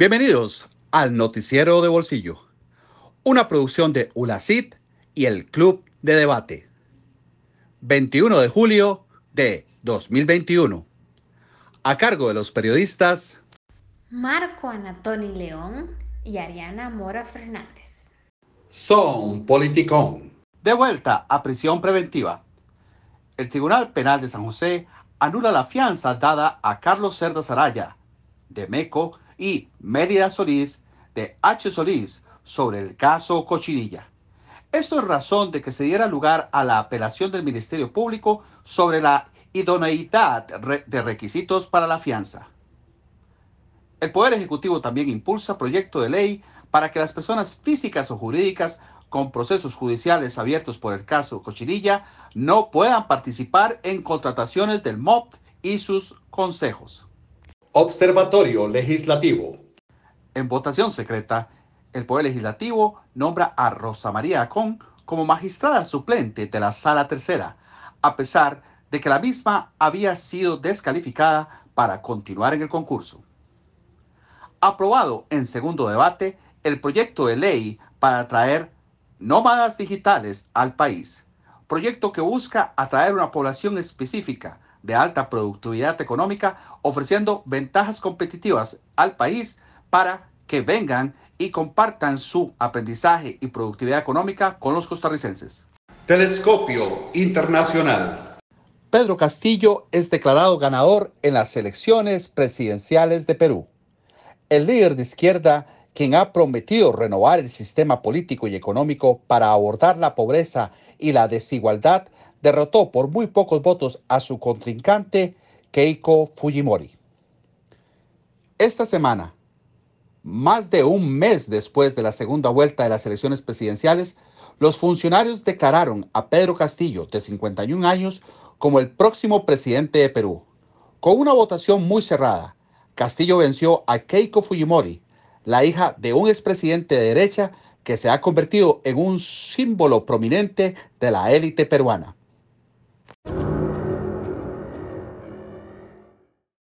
Bienvenidos al Noticiero de Bolsillo, una producción de ULACIT y el Club de Debate. 21 de julio de 2021. A cargo de los periodistas Marco Anatoni León y Ariana Mora Fernández. Son Politicón. De vuelta a prisión preventiva. El Tribunal Penal de San José anula la fianza dada a Carlos Cerda Saraya, de MECO, y Mérida Solís, de H. Solís, sobre el caso Cochinilla. Esto es razón de que se diera lugar a la apelación del Ministerio Público sobre la idoneidad de requisitos para la fianza. El Poder Ejecutivo también impulsa proyecto de ley para que las personas físicas o jurídicas con procesos judiciales abiertos por el caso Cochinilla no puedan participar en contrataciones del MOP y sus consejos. Observatorio Legislativo. En votación secreta, el Poder Legislativo nombra a Rosa María Acón como magistrada suplente de la Sala Tercera, a pesar de que la misma había sido descalificada para continuar en el concurso. Aprobado en segundo debate el proyecto de ley para traer nómadas digitales al país, proyecto que busca atraer una población específica de alta productividad económica, ofreciendo ventajas competitivas al país para que vengan y compartan su aprendizaje y productividad económica con los costarricenses. Telescopio Internacional. Pedro Castillo es declarado ganador en las elecciones presidenciales de Perú. El líder de izquierda quien ha prometido renovar el sistema político y económico para abordar la pobreza y la desigualdad, derrotó por muy pocos votos a su contrincante Keiko Fujimori. Esta semana, más de un mes después de la segunda vuelta de las elecciones presidenciales, los funcionarios declararon a Pedro Castillo, de 51 años, como el próximo presidente de Perú. Con una votación muy cerrada, Castillo venció a Keiko Fujimori, la hija de un expresidente de derecha que se ha convertido en un símbolo prominente de la élite peruana.